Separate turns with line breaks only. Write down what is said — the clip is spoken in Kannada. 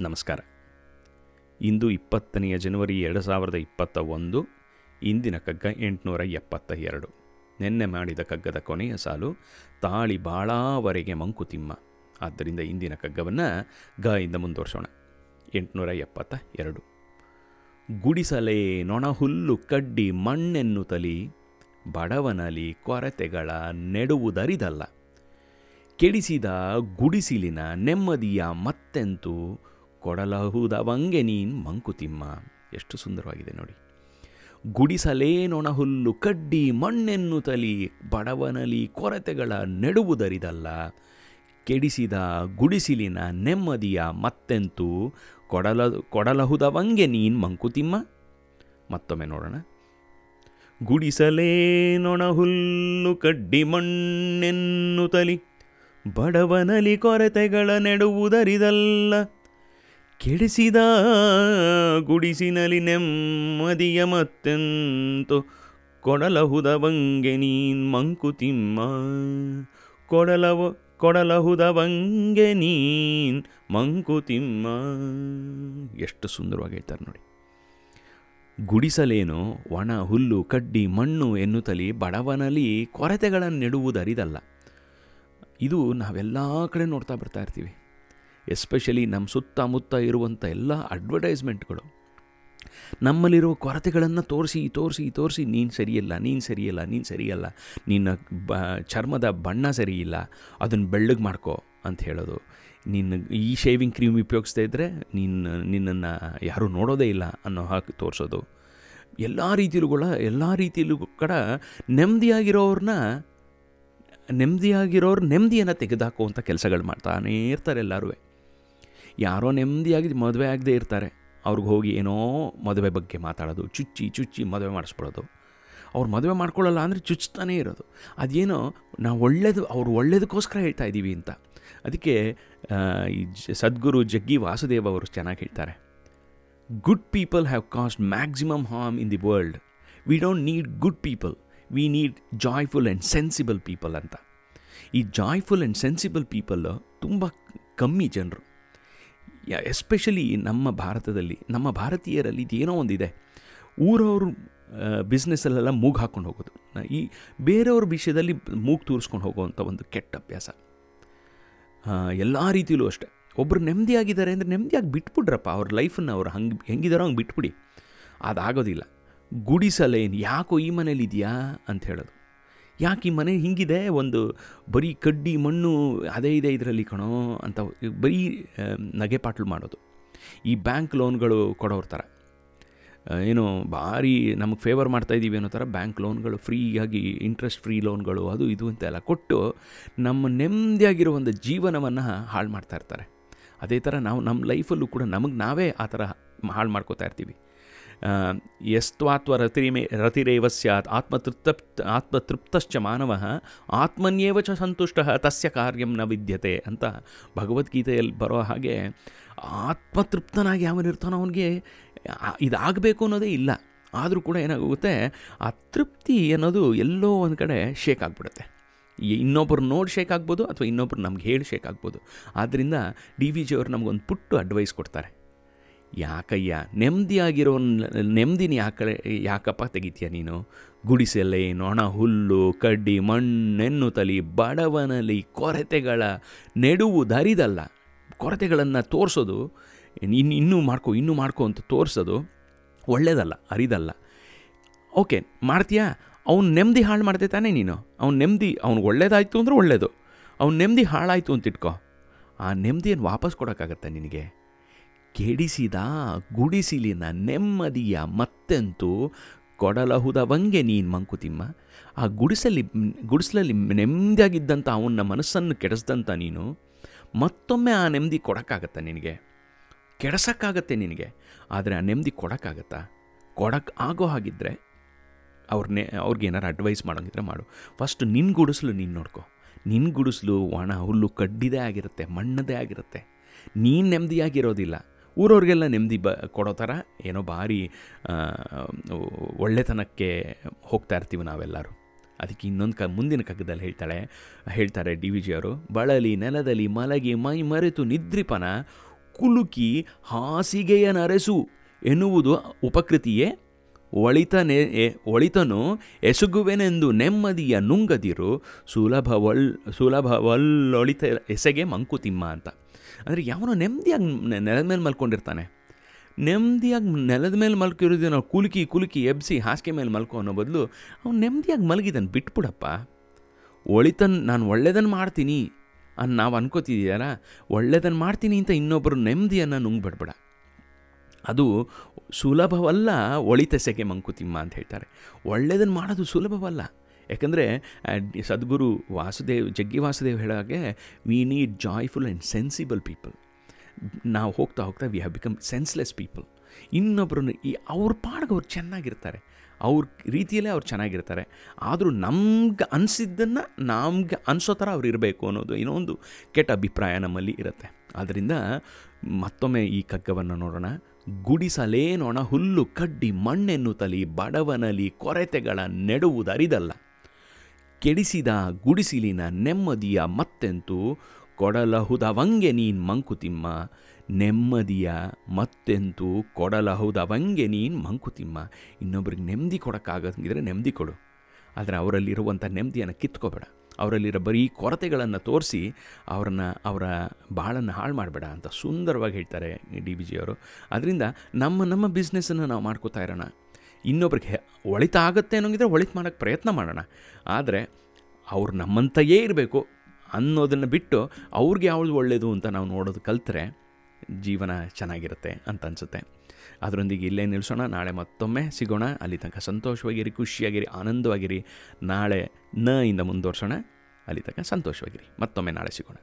ನಮಸ್ಕಾರ. ಇಂದು ಇಪ್ಪತ್ತನೆಯ ಜನವರಿ ಎರಡು ಸಾವಿರದ ಇಪ್ಪತ್ತ ಒಂದು, ಇಂದಿನ ಕಗ್ಗ ಎಂಟುನೂರ ಎಪ್ಪತ್ತ ಎರಡು. ನಿನ್ನೆ ಮಾಡಿದ ಕಗ್ಗದ ಕೊನೆಯ ಸಾಲು ತಾಳಿ ಬಾಳಾವರೆಗೆ ಮಂಕುತಿಮ್ಮ. ಆದ್ದರಿಂದ ಇಂದಿನ ಕಗ್ಗವನ್ನು ಗ ಇಂದ ಮುಂದುವರ್ಸೋಣ. ಎಂಟುನೂರ ಎಪ್ಪತ್ತ ಎರಡು. ಗುಡಿಸಲೇ ನೊಣಹುಲ್ಲು ಕಡ್ಡಿ ಮಣ್ಣೆನ್ನು ತಲಿ ಬಡವನಲಿ ಕೊರತೆಗಳ ನೆಡುವುದರಿದಲ್ಲ. ಕೆಡಿಸಿದ ಗುಡಿಸಿಲಿನ ನೆಮ್ಮದಿಯ ಮತ್ತೆಂತೂ ಕೊಡಲಹುದವಂಗೆ ನೀನ್ ಮಂಕುತಿಮ್ಮ. ಎಷ್ಟು ಸುಂದರವಾಗಿದೆ ನೋಡಿ. ಗುಡಿಸಲೇನೊಣ ಹುಲ್ಲು ಕಡ್ಡಿ ಮಣ್ಣೆನ್ನು ತಲಿ ಬಡವನಲಿ ಕೊರತೆಗಳ ನೆಡುವುದರಿದಲ್ಲ. ಕೆಡಿಸಿದ ಗುಡಿಸಿಲಿನ ನೆಮ್ಮದಿಯ ಮತ್ತೆಂತೂ ಕೊಡಲ ಕೊಡಲಹುದವಂಗೆ ನೀನ್ ಮಂಕುತಿಮ್ಮ? ಮತ್ತೊಮ್ಮೆ ನೋಡೋಣ. ಗುಡಿಸಲೇನೊಣಹುಲ್ಲು ಕಡ್ಡಿ ಮಣ್ಣೆನ್ನು ತಲಿ ಬಡವನಲಿ ಕೊರತೆಗಳ ನೆಡುವುದರಿದಲ್ಲ. ಕೆಡಿಸಿದ ಗುಡಿಸಿನಲಿ ನೆಮ್ಮದಿಯ ಮತ್ತೆಂತು ಕೊಡಲಹುದವಂಗೆ ನೀನ್ ಮಂಕುತಿಮ್ಮ ಕೊಡಲವ, ಕೊಡಲಹುದವಂಗೆ ನೀನ್ ಮಂಕುತಿಮ್ಮ ಎಷ್ಟು ಸುಂದರವಾಗಿ ಹೇಳ್ತಾರೆ ನೋಡಿ. ಗುಡಿಸಲೇನು ಒಣ, ಹುಲ್ಲು, ಕಡ್ಡಿ, ಮಣ್ಣು ಎನ್ನುತ್ತಲಿ ಬಡವನಲ್ಲಿ ಕೊರತೆಗಳನ್ನು ನೆಡುವುದರಿದಲ್ಲ ಇದು ನಾವೆಲ್ಲ ಕಡೆ ನೋಡ್ತಾ ಬರ್ತಾ ಇರ್ತೀವಿ. ಎಸ್ಪೆಷಲಿ ನಮ್ಮ ಸುತ್ತಮುತ್ತ ಇರುವಂಥ ಎಲ್ಲ ಅಡ್ವರ್ಟೈಸ್ಮೆಂಟ್ಗಳು. ನಮ್ಮಲ್ಲಿರೋ ಕೊರತೆಗಳನ್ನು ತೋರಿಸಿ ತೋರಿಸಿ ತೋರಿಸಿ, ನೀನು ಸರಿಯಲ್ಲ ನೀನು ಸರಿಯಲ್ಲ ನೀನು ಸರಿಯಲ್ಲ, ನಿನ್ನ ಬ, ಚರ್ಮದ ಬಣ್ಣ ಸರಿಯಿಲ್ಲ, ಅದನ್ನು ಬೆಳ್ಳಗೆ ಮಾಡ್ಕೋ ಅಂತ ಹೇಳೋದು. ನಿನ್ನ ಈ ಶೇವಿಂಗ್ ಕ್ರೀಮ್ ಉಪಯೋಗಿಸ್ತಾ ಇದ್ದರೆ ನಿನ್ನ, ನಿನ್ನನ್ನು ಯಾರೂ ನೋಡೋದೇ ಇಲ್ಲ ಅನ್ನೋ ಹಾಕಿ ತೋರಿಸೋದು. ಎಲ್ಲ ರೀತಿಲುಗಳ, ಎಲ್ಲ ರೀತಿಯಲ್ಲೂ ಕೂಡ ನೆಮ್ಮದಿಯಾಗಿರೋರನ್ನ ನೆಮ್ಮದಿಯಾಗಿರೋರು ನೆಮ್ಮದಿಯನ್ನು ತೆಗೆದುಹಾಕುವಂಥ ಕೆಲಸಗಳು ಮಾಡ್ತಾನೇ ಇರ್ತಾರೆ ಎಲ್ಲರೂ ಯಾರೋ ನೆಮ್ಮದಿಯಾಗಿ ಮದುವೆ ಆಗದೆ ಇರ್ತಾರೆ. ಅವ್ರಿಗೆ ಹೋಗಿ ಏನೋ ಮದುವೆ ಬಗ್ಗೆ ಮಾತಾಡೋದು, ಚುಚ್ಚಿ ಚುಚ್ಚಿ ಮದುವೆ ಮಾಡಿಸ್ಬಿಡೋದು ಅವ್ರು ಮದುವೆ ಮಾಡ್ಕೊಳ್ಳಲ್ಲ ಅಂದರೆ ಚುಚ್ತಾನೇ ಇರೋದು. ಅದೇನೋ ನಾವು ಒಳ್ಳೇದು, ಅವ್ರು ಒಳ್ಳೇದಕ್ಕೋಸ್ಕರ ಹೇಳ್ತಾ ಇದ್ದೀವಿ ಅಂತ. ಅದಕ್ಕೆ ಈ ಸದ್ಗುರು ಜಗ್ಗಿ ವಾಸುದೇವ್ ಅವರು ಚೆನ್ನಾಗಿ ಹೇಳ್ತಾರೆ. Good people have caused maximum harm in the world we don't need good people we need joyful and sensible people ಅಂತ. ಈ ಜಾಯ್ಫುಲ್ ಆ್ಯಂಡ್ ಸೆನ್ಸಿಬಲ್ ಪೀಪಲ್ ತುಂಬ ಕಮ್ಮಿ ಜನರು. ಎಸ್ಪೆಷಲಿ ನಮ್ಮ ಭಾರತದಲ್ಲಿ, ನಮ್ಮ ಭಾರತೀಯರಲ್ಲಿ ಇದೇನೋ ಒಂದಿದೆ. ಊರವರು ಬಿಸ್ನೆಸ್ಸಲ್ಲೆಲ್ಲ ಮೂಗು ಹಾಕ್ಕೊಂಡು ಹೋಗೋದು. ಈ ಬೇರೆಯವ್ರ ವಿಷಯದಲ್ಲಿ ಮೂಗು ತೂರಿಸ್ಕೊಂಡು ಹೋಗೋವಂಥ ಒಂದು ಕೆಟ್ಟ ಅಭ್ಯಾಸ. ಎಲ್ಲ ರೀತಿಯಲ್ಲೂ ಅಷ್ಟೆ. ಒಬ್ಬರು ನೆಮ್ಮದಿಯಾಗಿದ್ದಾರೆ ಅಂದರೆ ನೆಮ್ಮದಿಯಾಗಿ ಬಿಟ್ಬಿಡ್ರಪ್ಪ. ಅವ್ರ ಲೈಫನ್ನು ಅವ್ರು ಹಂಗೆ, ಹೆಂಗಿದಾರೋ ಹಂಗೆ ಬಿಟ್ಬಿಡಿ. ಅದಾಗೋದಿಲ್ಲ. ಗುಡಿಸಲೇನು, ಯಾಕೋ ಈ ಮನೇಲಿ ಇದೆಯಾ ಅಂತ ಹೇಳೋದು. ಯಾಕೆ ಈ ಮನೆ ಹಿಂಗಿದೆ? ಒಂದು ಬರೀ ಕಡ್ಡಿ, ಮಣ್ಣು, ಅದೇ ಇದೆ ಇದರಲ್ಲಿ ಕಣೋ ಅಂತ ಬರೀ ನಗೆಪಾಟ್ಲು ಮಾಡೋದು. ಈ ಬ್ಯಾಂಕ್ ಲೋನ್ಗಳು ಕೊಡೋರ ಥರ ಏನು ಭಾರಿ ನಮಗೆ ಫೇವರ್ ಮಾಡ್ತಾಯಿದ್ದೀವಿ ಅನ್ನೋ ಥರ ಬ್ಯಾಂಕ್ ಲೋನ್ಗಳು ಫ್ರೀಯಾಗಿ ಇಂಟ್ರೆಸ್ಟ್ ಫ್ರೀ ಲೋನ್ಗಳು, ಅದು ಇದು ಅಂತೆಲ್ಲ ಕೊಟ್ಟು ನಮ್ಮ ನೆಮ್ಮದಿಯಾಗಿರೋ ಒಂದು ಜೀವನವನ್ನು ಹಾಳು ಮಾಡ್ತಾ ಇರ್ತಾರೆ. ಅದೇ ಥರ ನಾವು ನಮ್ಮ ಲೈಫಲ್ಲೂ ಕೂಡ ನಮಗೆ ನಾವೇ ಆ ಥರ ಹಾಳು ಮಾಡ್ಕೋತಾ ಇರ್ತೀವಿ. ಯಸ್ತ್ವಾತ್ವ ರತಿಮೇ ರತಿರೇವ ಸ್ಯಾತ್ ಆತ್ಮತೃಪ್ತ ಆತ್ಮತೃಪ್ತಶ್ಚ ಮಾನವ, ಆತ್ಮನ್ಯೇವ ಚ ಸಂತುಷ್ಟ, ತಸ್ಯ ಕಾರ್ಯಂ ನ ವಿದ್ಯತೆ ಅಂತ ಭಗವದ್ಗೀತೆಯಲ್ಲಿ ಬರೋ ಹಾಗೆ ಆತ್ಮತೃಪ್ತನಾಗಿ ಯಾವನಿರ್ತಾನೋ ಅವನಿಗೆ ಇದಾಗಬೇಕು ಅನ್ನೋದೇ ಇಲ್ಲ. ಆದರೂ ಕೂಡ ಏನಾಗುತ್ತೆ ಆ ತೃಪ್ತಿ ಅನ್ನೋದು ಎಲ್ಲೋ ಒಂದು ಕಡೆ ಶೇಕ್ ಆಗಿಬಿಡುತ್ತೆ. ಇನ್ನೊಬ್ಬರು ನೋಡಿ ಶೇಕ್ ಆಗ್ಬೋದು ಅಥವಾ ಇನ್ನೊಬ್ರು ನಮ್ಗೆ ಹೇಳಿ ಶೇಕ್ ಆಗ್ಬೋದು. ಆದ್ದರಿಂದ ಡಿ ವಿ ಜಿಯವರು ನಮಗೊಂದು ಪುಟ್ಟು ಅಡ್ವೈಸ್ ಕೊಡ್ತಾರೆ. ಯಾಕಯ್ಯ? ನೆಮ್ಮದಿಯಾಗಿರೋ ನೆಮ್ಮದಿನ ಯಾಕೆ ಯಾಕಪ್ಪ ತೆಗಿತೀಯ ನೀನು? ಗುಡಿಸೆಲೆ ನೊಣ, ಹುಲ್ಲು, ಕಡ್ಡಿ, ಮಣ್ಣೆನ್ನು ತಲಿ ಬಡವನಲ್ಲಿ ಕೊರತೆಗಳ ನೆಡುವು ದರಿದಲ್ಲ ಕೊರತೆಗಳನ್ನು ತೋರಿಸೋದು ಇನ್ನು ಇನ್ನೂ ಮಾಡ್ಕೊ ಇನ್ನೂ ಮಾಡ್ಕೊ ಅಂತ ತೋರಿಸೋದು ಒಳ್ಳೆಯದಲ್ಲ ಅರಿದಲ್ಲ. ಓಕೆ, ಮಾಡ್ತೀಯಾ? ಅವ್ನು ನೆಮ್ಮದಿ ಹಾಳು ಮಾಡ್ದೆ ತಾನೇ ನೀನು? ಅವ್ನು ನೆಮ್ಮದಿ ಅವ್ನಿಗೆ ಒಳ್ಳೇದಾಯಿತು ಅಂದರೆ ಒಳ್ಳೇದು. ಅವ್ನು ನೆಮ್ಮದಿ ಹಾಳಾಯಿತು ಅಂತ ಇಟ್ಕೋ. ಆ ನೆಮ್ಮದಿಯನ್ನು ವಾಪಸ್ ಕೊಡೋಕ್ಕಾಗತ್ತೆ ನಿನಗೆ? ಕೆಡಿಸಿದ ಗುಡಿಸಿಲಿನ ನೆಮ್ಮದಿಯ ಮತ್ತೆಂತೂ ಕೊಡಲಹುದವಂಗೆ ನೀನು ಮಂಕುತಿಮ್ಮ. ಆ ಗುಡಿಸಲಿ, ಗುಡಿಸಲಲ್ಲಿ ನೆಮ್ಮದಿಯಾಗಿದ್ದಂಥ ಅವನ ಮನಸ್ಸನ್ನು ಕೆಡಿಸ್ದಂಥ ನೀನು ಮತ್ತೊಮ್ಮೆ ಆ ನೆಮ್ಮದಿ ಕೊಡೋಕ್ಕಾಗತ್ತಾ ನಿನಗೆ? ಕೆಡ್ಸೋಕ್ಕಾಗತ್ತೆ ನಿನಗೆ, ಆದರೆ ಆ ನೆಮ್ಮದಿ ಕೊಡೋಕ್ಕಾಗತ್ತಾ? ಕೊಡಕ್ಕೆ ಆಗೋ ಹಾಗಿದ್ದರೆ ಅವ್ರನ್ನೇ ಅವ್ರಿಗೆ ಏನಾರು ಅಡ್ವೈಸ್ ಮಾಡೋಂಗಿದ್ರೆ ಮಾಡು. ಫಸ್ಟ್ ನಿನ್ನ ಗುಡಿಸಲು ನೀನು ನೋಡ್ಕೊ. ನಿನ್ನ ಗುಡಿಸಲು ಒಣ ಹುಲ್ಲು ಕಡ್ಡಿದೇ ಆಗಿರುತ್ತೆ, ಮಣ್ಣದೇ ಆಗಿರುತ್ತೆ. ನೀನು ನೆಮ್ಮದಿಯಾಗಿರೋದಿಲ್ಲ. ಊರವ್ರಿಗೆಲ್ಲ ನೆಮ್ಮದಿ ಬ ಕೊಡೋ ಥರ ಏನೋ ಭಾರಿ ಒಳ್ಳೆತನಕ್ಕೆ ಹೋಗ್ತಾ ಇರ್ತೀವಿ ನಾವೆಲ್ಲರೂ. ಅದಕ್ಕೆ ಇನ್ನೊಂದು ಕ, ಮುಂದಿನ ಕಗ್ಗದಲ್ಲಿ ಹೇಳ್ತಾಳೆ, ಹೇಳ್ತಾರೆ ಡಿ ವಿ ಜಿ ಅವರು, ಬಳಲಿ ನೆಲದಲ್ಲಿ ಮಲಗಿ ಮೈ ಮರೆತು ನಿದ್ರಿಪನ, ಕುಲುಕಿ ಹಾಸಿಗೆಯ ನರೆಸು ಎನ್ನುವುದು ಉಪಕೃತಿಯೇ? ಒಳಿತನೆ ಒಳಿತನು ಎಸಗುವೆನೆಂದು ನೆಮ್ಮದಿಯ ನುಂಗದಿರು, ಸುಲಭವಲ್, ಸುಲಭವಲ್ಲೊಳಿತ ಎಸೆಗೆ ಮಂಕುತಿಮ್ಮ ಅಂತ. ಅಂದರೆ ಯಾವನೋ ನೆಮ್ಮದಿಯಾಗಿ ನೆಲದ ಮೇಲೆ ಮಲ್ಕೊಂಡಿರ್ತಾನೆ. ನೆಮ್ಮದಿಯಾಗಿ ನೆಲದ ಮೇಲೆ ಮಲ್ಕಿರೋದು ನಾವು ಕುಲುಕಿ ಕುಲುಕಿ ಎಬ್ಸಿ ಹಾಸಿಗೆ ಮೇಲೆ ಮಲ್ಕೋ ಅನ್ನೋ ಬದಲು ಅವ್ನು ನೆಮ್ಮದಿಯಾಗಿ ಮಲಗಿದ್ದಾನೆ ಬಿಟ್ಬಿಡಪ್ಪ. ಒಳಿತನ್, ನಾನು ಒಳ್ಳೇದನ್ನು ಮಾಡ್ತೀನಿ ಅನ್ನ ನಾವು ಅನ್ಕೋತಿದ್ದೀಯಾರ ಒಳ್ಳೇದನ್ನು ಮಾಡ್ತೀನಿ ಅಂತ ಇನ್ನೊಬ್ಬರು ನೆಮ್ಮದಿಯನ್ನು ನುಂಗ್ಬಿಡ್ಬೇಡ. ಅದು ಸುಲಭವಲ್ಲ ಒಳಿತೆಸೆಗೆ ಮಂಕುತಿಮ್ಮ ಅಂತ ಹೇಳ್ತಾರೆ. ಒಳ್ಳೆಯದನ್ನು ಮಾಡೋದು ಸುಲಭವಲ್ಲ. ಯಾಕಂದರೆ ಸದ್ಗುರು ವಾಸುದೇವ್, ಜಗ್ಗಿ ವಾಸುದೇವ್ ಹೇಳೋ ಹಾಗೆ we need joyful and sensible people ನಾವು ಹೋಗ್ತಾ ಹೋಗ್ತಾ we have become senseless people ಇನ್ನೊಬ್ಬರನ್ನು ಈ ಅವ್ರ ಪಾಡ್ಗೆ ಅವ್ರು ಚೆನ್ನಾಗಿರ್ತಾರೆ. ಅವ್ರ ರೀತಿಯಲ್ಲೇ ಅವ್ರು ಚೆನ್ನಾಗಿರ್ತಾರೆ. ಆದರೂ ನಮ್ಗೆ ಅನಿಸಿದ್ದನ್ನು ನಮ್ಗೆ ಅನಿಸೋ ಥರ ಅವ್ರು ಇರಬೇಕು ಅನ್ನೋದು ಏನೋ ಒಂದು ಕೆಟ್ಟ ಅಭಿಪ್ರಾಯ ನಮ್ಮಲ್ಲಿ ಇರುತ್ತೆ. ಆದ್ದರಿಂದ ಮತ್ತೊಮ್ಮೆ ಈ ಕಗ್ಗವನ್ನು ನೋಡೋಣ. ಗುಡಿಸಲೇನೋಣ ಹುಲ್ಲು ಕಡ್ಡಿ, ಮಣ್ಣೆನ್ನು ಮಣ್ಣೆನ್ನುತ್ತಲಿ ಬಡವನಲಿ, ಕೊರತೆಗಳ ನೆಡುವುದರಿದಲ್ಲ. ಕೆಡಿಸಿದ ಗುಡಿಸಿಲಿನ ನೆಮ್ಮದಿಯ ಮತ್ತೆಂತೂ? ಕೊಡಲಹುದವಂಗೆ ನೀನ್ ಮಂಕುತಿಮ್ಮ. ನೆಮ್ಮದಿಯ ಮತ್ತೆಂತೂ? ಕೊಡಲಹುದವಂಗೆ ನೀನ್ ಮಂಕುತಿಮ್ಮ. ಇನ್ನೊಬ್ರಿಗೆ ನೆಮ್ಮದಿ ಕೊಡೋಕ್ಕಾಗಂಗಿದ್ರೆ ನೆಮ್ಮದಿ ಕೊಡು. ಆದರೆ ಅವರಲ್ಲಿರುವಂಥ ನೆಮ್ಮದಿಯನ್ನು ಕಿತ್ಕೋಬೇಡ. ಅವರಲ್ಲಿರೋ ಬರೀ ಕೊರತೆಗಳನ್ನು ತೋರಿಸಿ ಅವ್ರನ್ನ, ಅವರ ಬಾಳನ್ನು ಹಾಳು ಮಾಡಬೇಡ ಅಂತ ಸುಂದರವಾಗಿ ಹೇಳ್ತಾರೆ ಡಿ ಬಿ ಜಿಯವರು ಅದರಿಂದ ನಮ್ಮ ನಮ್ಮ ಬಿಸ್ನೆಸ್ಸನ್ನು ನಾವು ಮಾಡ್ಕೋತಾ ಇರೋಣ. ಇನ್ನೊಬ್ರಿಗೆ ಒಳಿತ ಆಗುತ್ತೆ ಅನ್ನೋಂಗಿದ್ರೆ ಒಳಿತು ಮಾಡೋಕ್ಕೆ ಪ್ರಯತ್ನ ಮಾಡೋಣ. ಆದರೆ ಅವ್ರು ನಮ್ಮಂತೆಯೇ ಇರಬೇಕು ಅನ್ನೋದನ್ನು ಬಿಟ್ಟು ಅವ್ರಿಗೆ ಯಾವುದು ಒಳ್ಳೆಯದು ಅಂತ ನಾವು ನೋಡೋದು ಕಲ್ತ್ರೆ ಜೀವನ ಚೆನ್ನಾಗಿರುತ್ತೆ ಅಂತ ಅನಿಸುತ್ತೆ. ಅದರೊಂದಿಗೆ ಇಲ್ಲೇ ನಿಲ್ಲಿಸೋಣ ನಾಳೆ ಮತ್ತೊಮ್ಮೆ ಸಿಗೋಣ. ಅಲ್ಲಿ ತನಕ ಸಂತೋಷವಾಗಿರಿ, ಖುಷಿಯಾಗಿರಿ, ಆನಂದವಾಗಿರಿ. ನಾಳೆ ನ ಇಂದ ಮುಂದುವರ್ಸೋಣ, ಅಲ್ಲಿ ತನಕ ಸಂತೋಷವಾಗಿರಿ. ಮತ್ತೊಮ್ಮೆ ನಾಳೆ ಸಿಗೋಣ.